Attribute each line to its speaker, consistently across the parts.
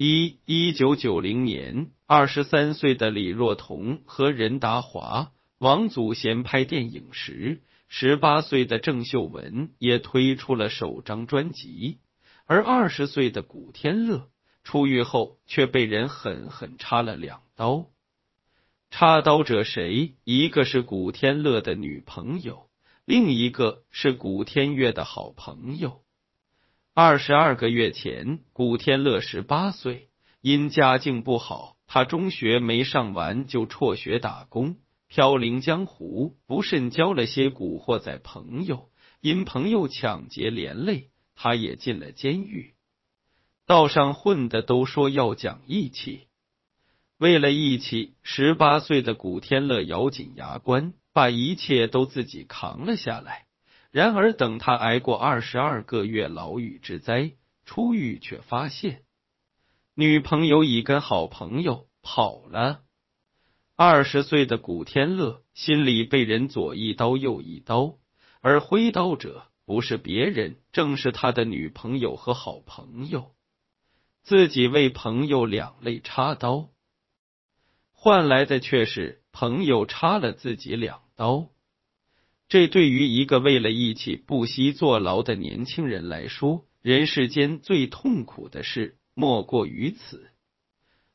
Speaker 1: 一一九九零年，二十三岁的李若彤和任达华、王祖贤拍电影时，十八岁的郑秀文也推出了首张专辑。而二十岁的古天乐出狱后，却被人狠狠插了两刀。插刀者谁？一个是古天乐的女朋友，另一个是古天乐的好朋友。二十二个月前，古天乐十八岁，因家境不好，他中学没上完就辍学打工，飘零江湖，不慎交了些古惑仔朋友，因朋友抢劫连累。他也进了监狱，道上混的都说要讲义气，为了义气，十八岁的古天乐咬紧牙关，把一切都自己扛了下来。然而，等他挨过二十二个月牢狱之灾，出狱却发现女朋友已跟好朋友跑了。二十岁的古天乐心里被人左一刀右一刀，而挥刀者。不是别人，正是他的女朋友和好朋友。自己为朋友两肋插刀，换来的却是朋友插了自己两刀。这对于一个为了义气不惜坐牢的年轻人来说，人世间最痛苦的事莫过于此。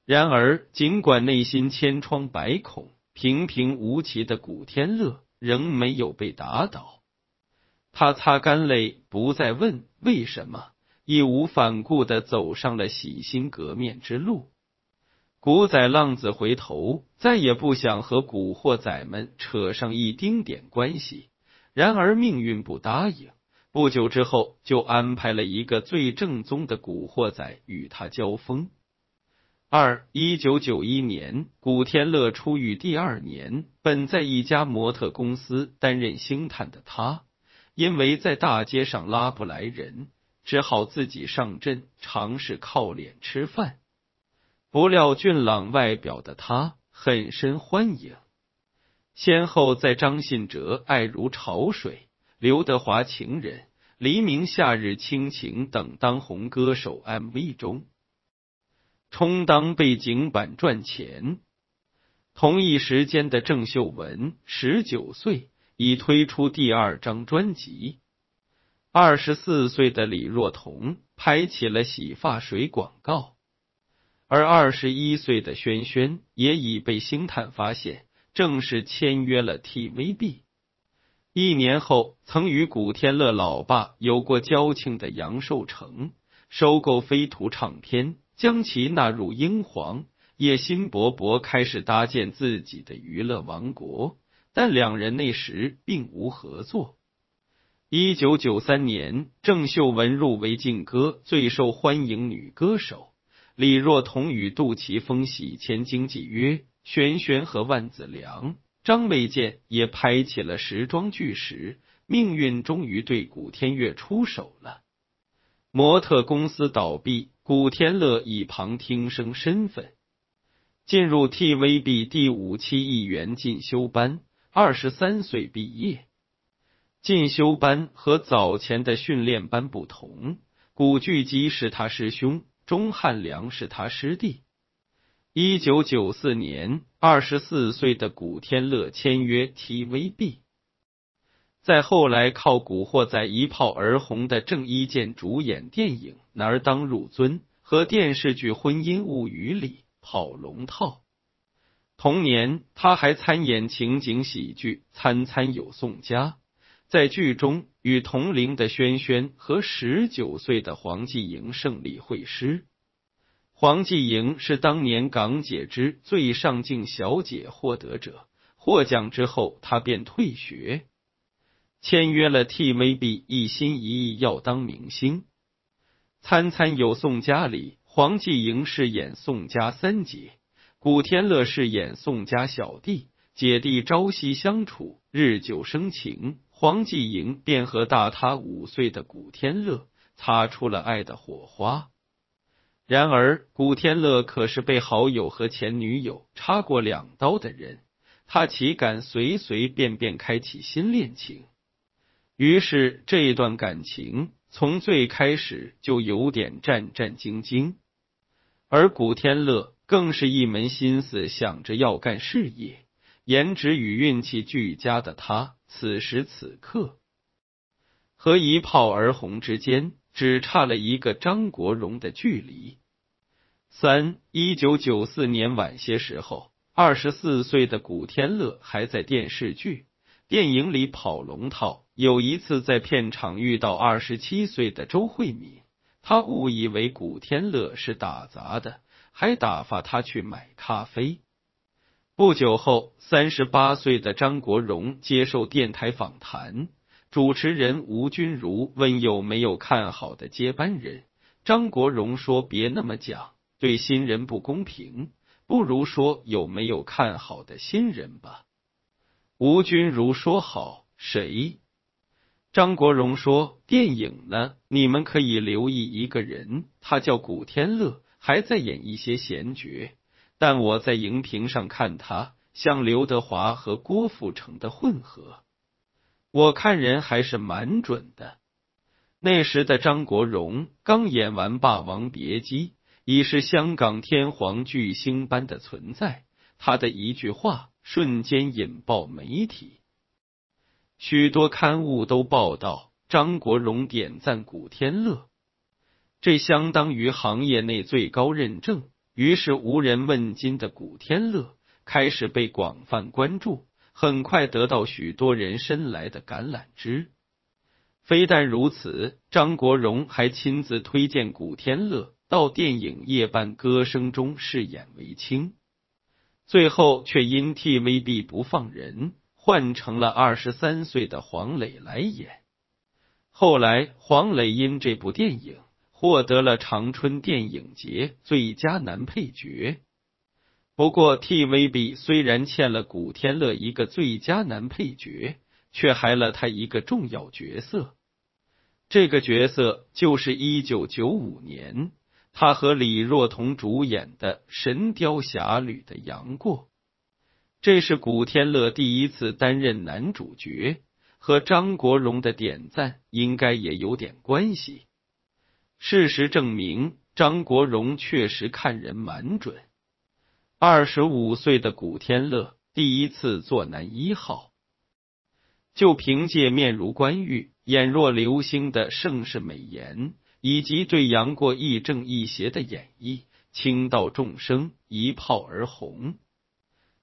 Speaker 1: 然而，尽管内心千疮百孔，平平无奇的古天乐仍没有被打倒。他擦干泪，不再问为什么，义无反顾的走上了洗心革面之路。古仔浪子回头，再也不想和古惑仔们扯上一丁点关系。然而命运不答应，不久之后就安排了一个最正宗的古惑仔与他交锋。二一九九一年，古天乐出狱第二年，本在一家模特公司担任星探的他。因为在大街上拉不来人，只好自己上阵尝试靠脸吃饭。不料俊朗外表的他很受欢迎，先后在张信哲《爱如潮水》、刘德华《情人》、黎明《夏日亲情》等当红歌手 MV 中充当背景板赚钱。同一时间的郑秀文十九岁。已推出第二张专辑。二十四岁的李若彤拍起了洗发水广告，而二十一岁的轩轩也已被星探发现，正式签约了 TVB。一年后，曾与古天乐老爸有过交情的杨受成收购飞图唱片，将其纳入英皇，野心勃勃，开始搭建自己的娱乐王国。但两人那时并无合作。一九九三年，郑秀文入围劲歌最受欢迎女歌手，李若彤与杜琪峰喜签经纪约，轩轩和万梓良、张卫健也拍起了时装剧时，命运终于对古天乐出手了。模特公司倒闭，古天乐以旁听生身份进入 TVB 第五期艺员进修班。二十三岁毕业，进修班和早前的训练班不同，古巨基是他师兄，钟汉良是他师弟。一九九四年，二十四岁的古天乐签约 TVB，在后来靠《古惑仔》一炮而红的郑伊健主演电影《男儿当入樽》和电视剧《婚姻物语》里跑龙套。同年，他还参演情景喜剧《餐餐有宋家》，在剧中与同龄的轩轩和十九岁的黄继莹胜利会师。黄继莹是当年港姐之最上镜小姐获得者，获奖之后，她便退学，签约了 TVB，一心一意要当明星。《参参有宋家》里，黄继莹饰演宋家三姐。古天乐饰演宋家小弟，姐弟朝夕相处，日久生情。黄继莹便和大他五岁的古天乐擦出了爱的火花。然而，古天乐可是被好友和前女友插过两刀的人，他岂敢随随便便开启新恋情？于是，这段感情从最开始就有点战战兢兢。而古天乐更是一门心思想着要干事业，颜值与运气俱佳的他，此时此刻和一炮而红之间只差了一个张国荣的距离。三一九九四年晚些时候，二十四岁的古天乐还在电视剧、电影里跑龙套。有一次在片场遇到二十七岁的周慧敏，他误以为古天乐是打杂的，还打发他去买咖啡。不久后，三十八岁的张国荣接受电台访谈，主持人吴君如问有没有看好的接班人，张国荣说：“别那么讲。”对新人不公平，不如说有没有看好的新人吧。吴君如说好，谁？张国荣说电影呢？你们可以留意一个人，他叫古天乐，还在演一些闲角，但我在荧屏上看他像刘德华和郭富城的混合，我看人还是蛮准的。那时的张国荣刚演完《霸王别姬》。已是香港天皇巨星般的存在，他的一句话瞬间引爆媒体，许多刊物都报道张国荣点赞古天乐，这相当于行业内最高认证。于是无人问津的古天乐开始被广泛关注，很快得到许多人伸来的橄榄枝。非但如此，张国荣还亲自推荐古天乐。到电影《夜半歌声》中饰演韦青，最后却因 TVB 不放人，换成了二十三岁的黄磊来演。后来，黄磊因这部电影获得了长春电影节最佳男配角。不过，TVB 虽然欠了古天乐一个最佳男配角，却还了他一个重要角色。这个角色就是一九九五年。他和李若彤主演的《神雕侠侣》的杨过，这是古天乐第一次担任男主角，和张国荣的点赞应该也有点关系。事实证明，张国荣确实看人蛮准。二十五岁的古天乐第一次做男一号，就凭借面如冠玉、眼若流星的盛世美颜。以及对杨过亦正亦邪的演绎，倾倒众生，一炮而红。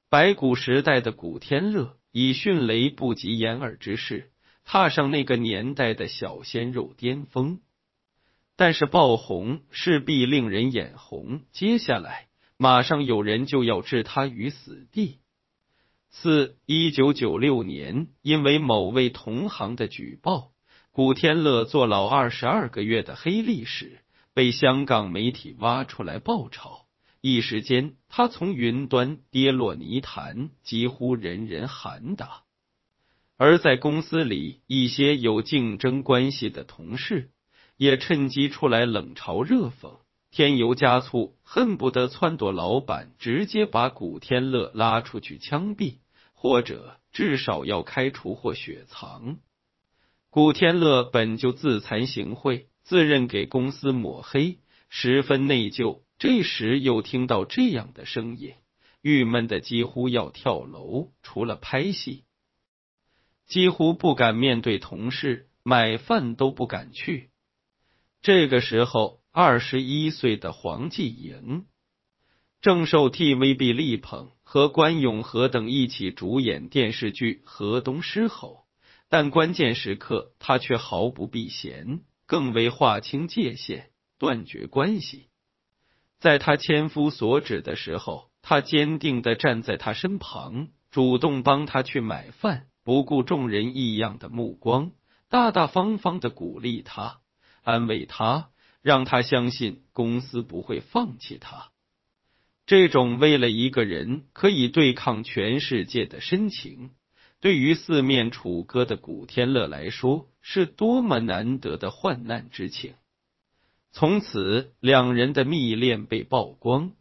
Speaker 1: 白骨时代的古天乐以迅雷不及掩耳之势踏上那个年代的小鲜肉巅峰，但是爆红势必令人眼红，接下来马上有人就要置他于死地。四一九九六年，因为某位同行的举报。古天乐坐牢二十二个月的黑历史被香港媒体挖出来爆炒，一时间他从云端跌落泥潭，几乎人人喊打。而在公司里，一些有竞争关系的同事也趁机出来冷嘲热讽，添油加醋，恨不得撺掇老板直接把古天乐拉出去枪毙，或者至少要开除或雪藏。古天乐本就自惭形秽，自认给公司抹黑，十分内疚。这时又听到这样的声音，郁闷的几乎要跳楼。除了拍戏，几乎不敢面对同事，买饭都不敢去。这个时候，二十一岁的黄继莹正受 TVB 力捧，和关咏荷等一起主演电视剧《河东狮吼》。但关键时刻，他却毫不避嫌，更为划清界限、断绝关系。在他千夫所指的时候，他坚定的站在他身旁，主动帮他去买饭，不顾众人异样的目光，大大方方的鼓励他、安慰他，让他相信公司不会放弃他。这种为了一个人可以对抗全世界的深情。对于四面楚歌的古天乐来说，是多么难得的患难之情。从此，两人的密恋被曝光，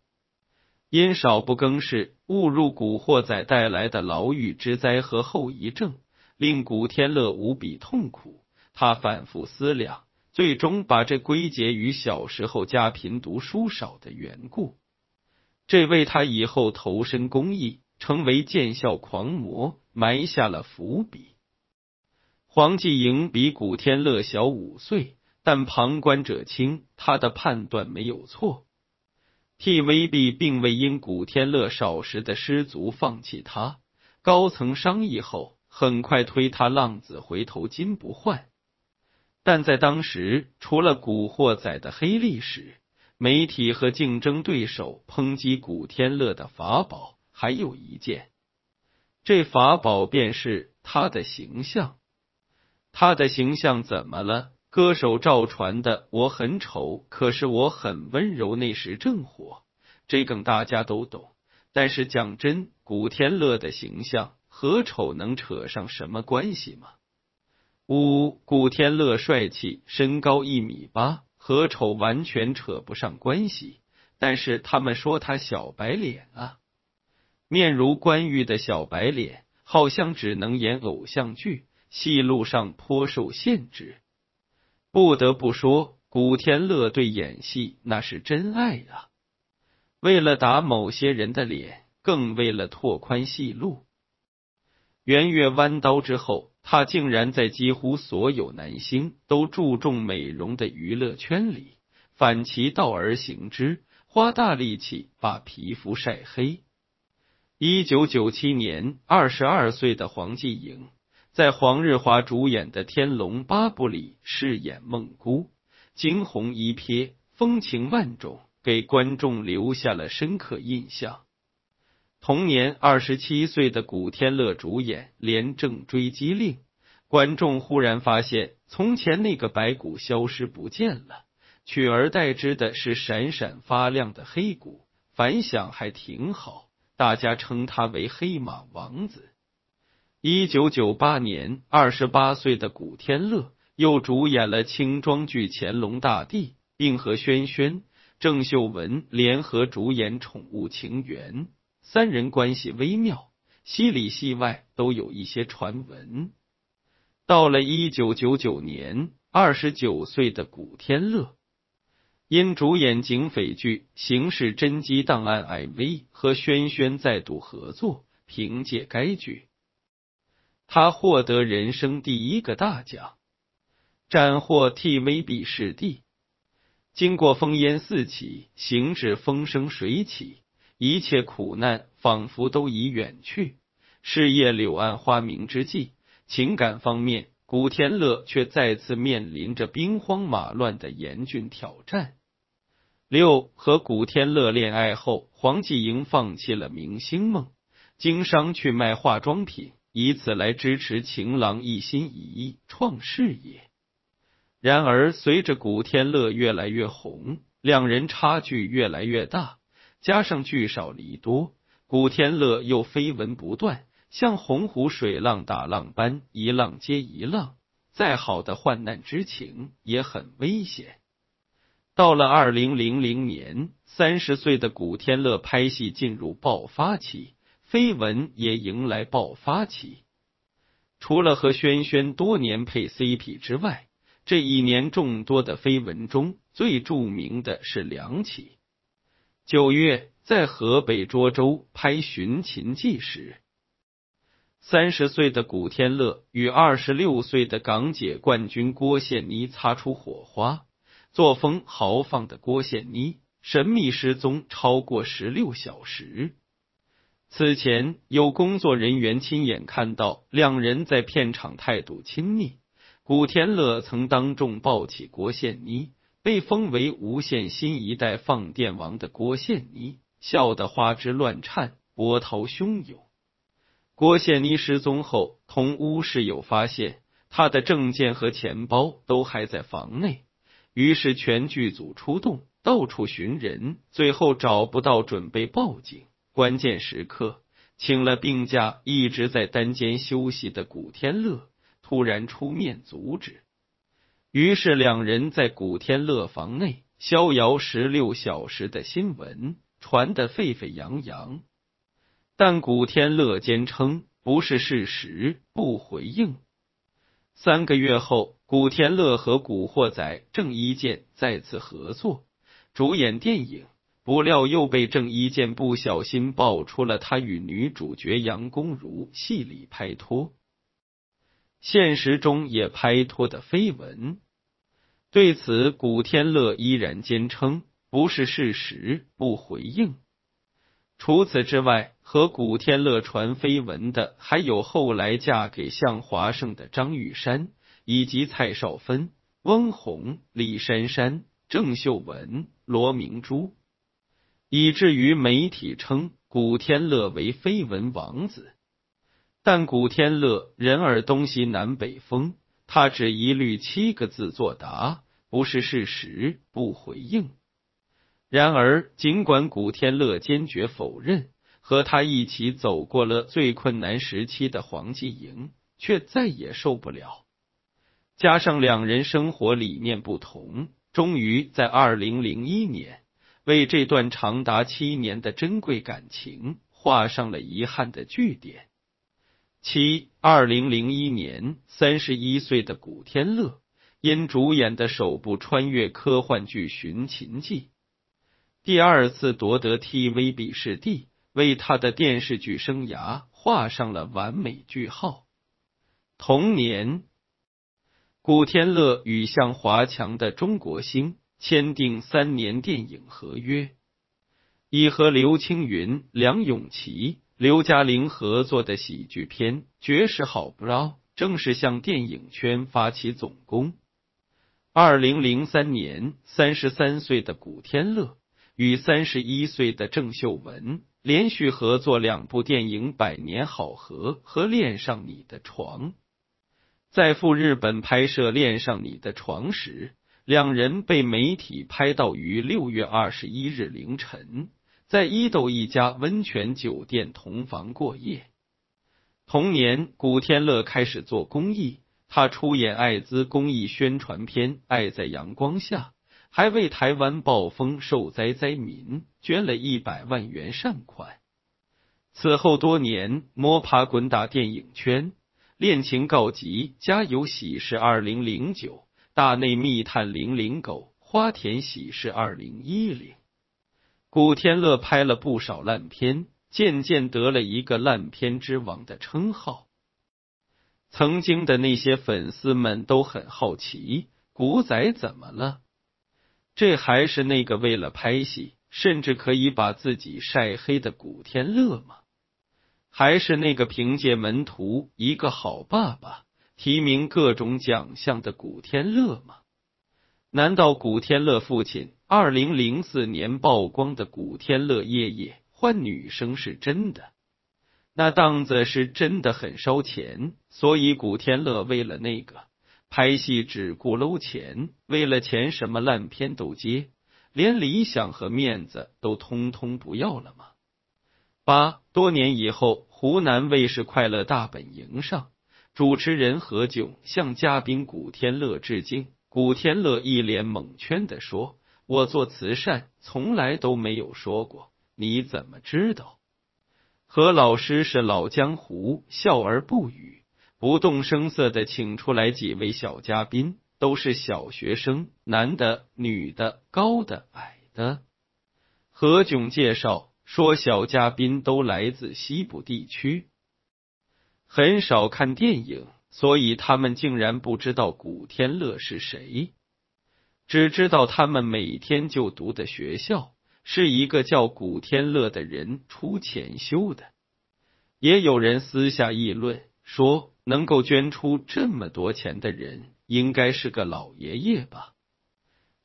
Speaker 1: 因少不更事误入古惑仔带来的牢狱之灾和后遗症，令古天乐无比痛苦。他反复思量，最终把这归结于小时候家贫读书少的缘故。这为他以后投身公益、成为见效狂魔埋下了伏笔。黄继莹比古天乐小五岁，但旁观者清，他的判断没有错。TVB 并未因古天乐少时的失足放弃他，高层商议后，很快推他浪子回头金不换。但在当时，除了《古惑仔》的黑历史，媒体和竞争对手抨击古天乐的法宝，还有一件，这法宝便是他的形象。他的形象怎么了？歌手赵传的“我很丑，可是我很温柔”那时正火，这梗大家都懂。但是讲真，古天乐的形象和丑能扯上什么关系吗？五，古天乐帅气，身高一米八，和丑完全扯不上关系。但是他们说他小白脸啊，面如冠玉的小白脸，好像只能演偶像剧，戏路上颇受限制。不得不说，古天乐对演戏那是真爱啊！为了打某些人的脸，更为了拓宽戏路。圆月弯刀之后，他竟然在几乎所有男星都注重美容的娱乐圈里反其道而行之，花大力气把皮肤晒黑。一九九七年，二十二岁的黄继莹。在黄日华主演的《天龙八部》里饰演孟姑，惊鸿一瞥，风情万种，给观众留下了深刻印象。同年，二十七岁的古天乐主演《廉政追击令》，观众忽然发现，从前那个白骨消失不见了，取而代之的是闪闪发亮的黑骨，反响还挺好，大家称他为“黑马王子”。一九九八年，二十八岁的古天乐又主演了轻装剧《乾隆大帝》，并和轩轩、郑秀文联合主演《宠物情缘》，三人关系微妙，戏里戏外都有一些传闻。到了一九九九年，二十九岁的古天乐因主演警匪剧《刑事侦缉档案》MV 和轩轩再度合作，凭借该剧。他获得人生第一个大奖，斩获 TVB 视帝。经过烽烟四起，行至风生水起，一切苦难仿佛都已远去，事业柳暗花明之际，情感方面，古天乐却再次面临着兵荒马乱的严峻挑战。六和古天乐恋爱后，黄继莹放弃了明星梦，经商去卖化妆品。以此来支持情郎一心一意创事业。然而，随着古天乐越来越红，两人差距越来越大，加上聚少离多，古天乐又绯闻不断，像洪湖水浪打浪般一浪接一浪。再好的患难之情也很危险。到了二零零零年，三十岁的古天乐拍戏进入爆发期。绯闻也迎来爆发期。除了和轩轩多年配 CP 之外，这一年众多的绯闻中最著名的是两起。九月，在河北涿州拍《寻秦记》时，三十岁的古天乐与二十六岁的港姐冠军郭羡妮擦出火花。作风豪放的郭羡妮神秘失踪超过十六小时。此前有工作人员亲眼看到两人在片场态度亲密，古天乐曾当众抱起郭羡妮，被封为无线新一代放电王的郭羡妮笑得花枝乱颤，波涛汹涌。郭羡妮失踪后，同屋室友发现她的证件和钱包都还在房内，于是全剧组出动，到处寻人，最后找不到，准备报警。关键时刻，请了病假，一直在单间休息的古天乐突然出面阻止，于是两人在古天乐房内逍遥十六小时的新闻传得沸沸扬扬，但古天乐坚称不是事实，不回应。三个月后，古天乐和古惑仔郑伊健再次合作主演电影，不料又被郑伊健不小心爆出了他与女主角杨恭如戏里拍拖，现实中也拍拖的绯闻。对此，古天乐依然坚称不是事实，不回应。除此之外，和古天乐传绯闻的还有后来嫁给向华胜的张玉山，以及蔡少芬、翁虹、李珊珊、郑秀文、罗明珠，以至于媒体称古天乐为绯闻王子。但古天乐人儿东西南北风，他只一律七个字作答：不是事实，不回应。然而，尽管古天乐坚决否认和他一起走过了最困难时期的黄继莹，却再也受不了。加上两人生活理念不同，终于在二零零一年为这段长达七年的珍贵感情画上了遗憾的句点。七二零零一年，三十一岁的古天乐因主演的首部穿越科幻剧《寻秦记》。第二次夺得 TVB 视帝，为他的电视剧生涯画上了完美句号。同年，古天乐与向华强的中国星签订三年电影合约，以和刘青云、梁咏琪、刘嘉玲合作的喜剧片《绝世好 bro》正式向电影圈发起总攻。二零零三年，三十三岁的古天乐。与三十一岁的郑秀文连续合作两部电影《百年好合》和《恋上你的床》。在赴日本拍摄《恋上你的床》时，两人被媒体拍到于六月二十一日凌晨在伊豆一家温泉酒店同房过夜。同年，古天乐开始做公益，他出演艾滋公益宣传片《爱在阳光下》。还为台湾暴风受灾灾民捐了一百万元善款。此后多年摸爬滚打电影圈，恋情告急，家有喜事二零零九，大内密探零零狗，花田喜事二零一零。古天乐拍了不少烂片，渐渐得了一个烂片之王的称号。曾经的那些粉丝们都很好奇，古仔怎么了？这还是那个为了拍戏，甚至可以把自己晒黑的古天乐吗？还是那个凭借《门徒》一个好爸爸提名各种奖项的古天乐吗？难道古天乐父亲二零零四年曝光的古天乐夜夜换女生是真的？那档子是真的很烧钱，所以古天乐为了那个。拍戏只顾搂钱，为了钱什么烂片都接，连理想和面子都通通不要了吗？八多年以后，湖南卫视《快乐大本营》上，主持人何炅向嘉宾古天乐致敬，古天乐一脸蒙圈的说：“我做慈善从来都没有说过，你怎么知道？”何老师是老江湖，笑而不语。不动声色的请出来几位小嘉宾，都是小学生，男的、女的，高的、矮的。何炅介绍说，小嘉宾都来自西部地区，很少看电影，所以他们竟然不知道古天乐是谁，只知道他们每天就读的学校是一个叫古天乐的人出钱修的。也有人私下议论说。能够捐出这么多钱的人，应该是个老爷爷吧？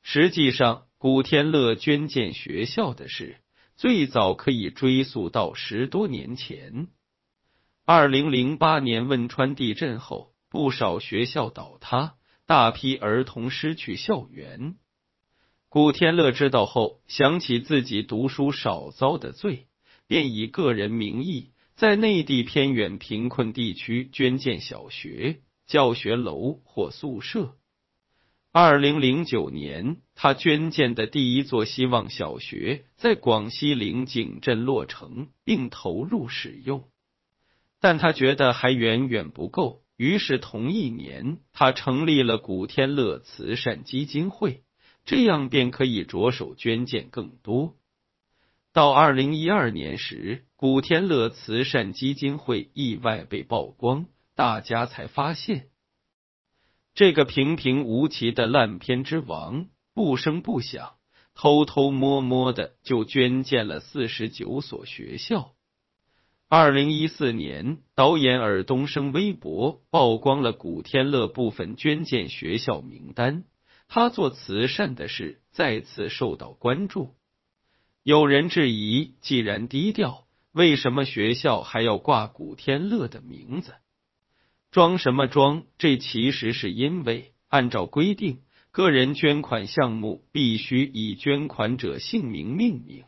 Speaker 1: 实际上，古天乐捐建学校的事，最早可以追溯到十多年前。二零零八年汶川地震后，不少学校倒塌，大批儿童失去校园。古天乐知道后，想起自己读书少遭的罪，便以个人名义。在内地偏远贫困地区捐建小学、教学楼或宿舍。二零零九年，他捐建的第一座希望小学在广西灵井镇落成并投入使用，但他觉得还远远不够，于是同一年，他成立了古天乐慈善基金会，这样便可以着手捐建更多。到二零一二年时，古天乐慈善基金会意外被曝光，大家才发现，这个平平无奇的烂片之王，不声不响。偷偷摸摸的就捐建了四十九所学校。二零一四年，导演尔冬升微博曝光了古天乐部分捐建学校名单，他做慈善的事再次受到关注。有人质疑，既然低调，为什么学校还要挂古天乐的名字？装什么装？这其实是因为按照规定。个人捐款项目必须以捐款者姓名命名，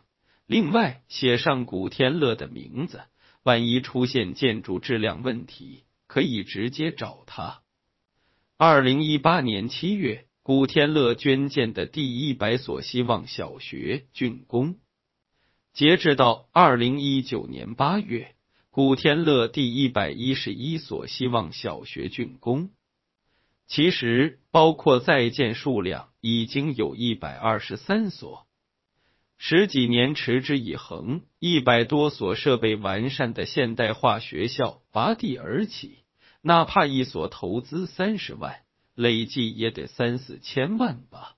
Speaker 1: 另外写上古天乐的名字。万一出现建筑质量问题，可以直接找他。二零一八年七月，古天乐捐建的第一百所希望小学竣工。截止到二零一九年八月，古天乐第一百一十一所希望小学竣工。其实，包括在建数量已经有一百二十三所。十几年持之以恒，一百多所设备完善的现代化学校拔地而起。哪怕一所投资三十万，累计也得三四千万吧。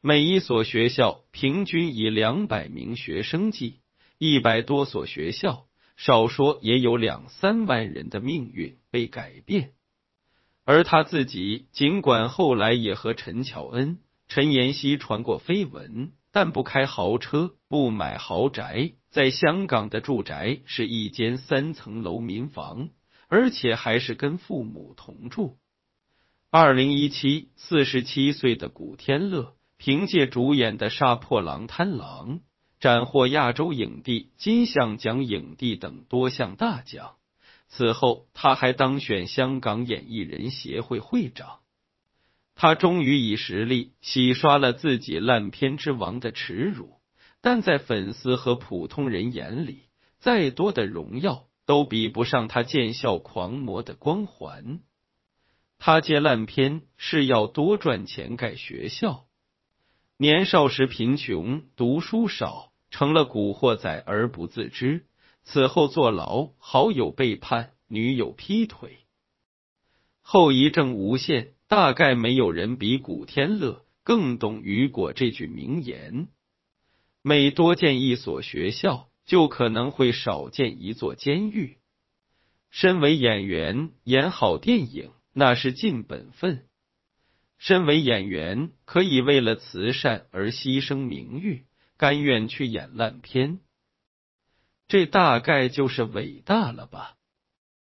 Speaker 1: 每一所学校平均以两百名学生计，一百多所学校，少说也有两三万人的命运被改变。而他自己，尽管后来也和陈乔恩、陈妍希传过绯闻，但不开豪车，不买豪宅，在香港的住宅是一间三层楼民房，而且还是跟父母同住。二零一七，四十七岁的古天乐凭借主演的《杀破狼·贪狼》，斩获亚洲影帝、金像奖影帝等多项大奖。此后，他还当选香港演艺人协会会长。他终于以实力洗刷了自己烂片之王的耻辱，但在粉丝和普通人眼里，再多的荣耀都比不上他见效狂魔的光环。他接烂片是要多赚钱盖学校。年少时贫穷，读书少，成了古惑仔而不自知。此后坐牢，好友背叛，女友劈腿，后遗症无限。大概没有人比古天乐更懂雨果这句名言：每多建一所学校，就可能会少建一座监狱。身为演员，演好电影那是尽本分；身为演员，可以为了慈善而牺牲名誉，甘愿去演烂片。这大概就是伟大了吧。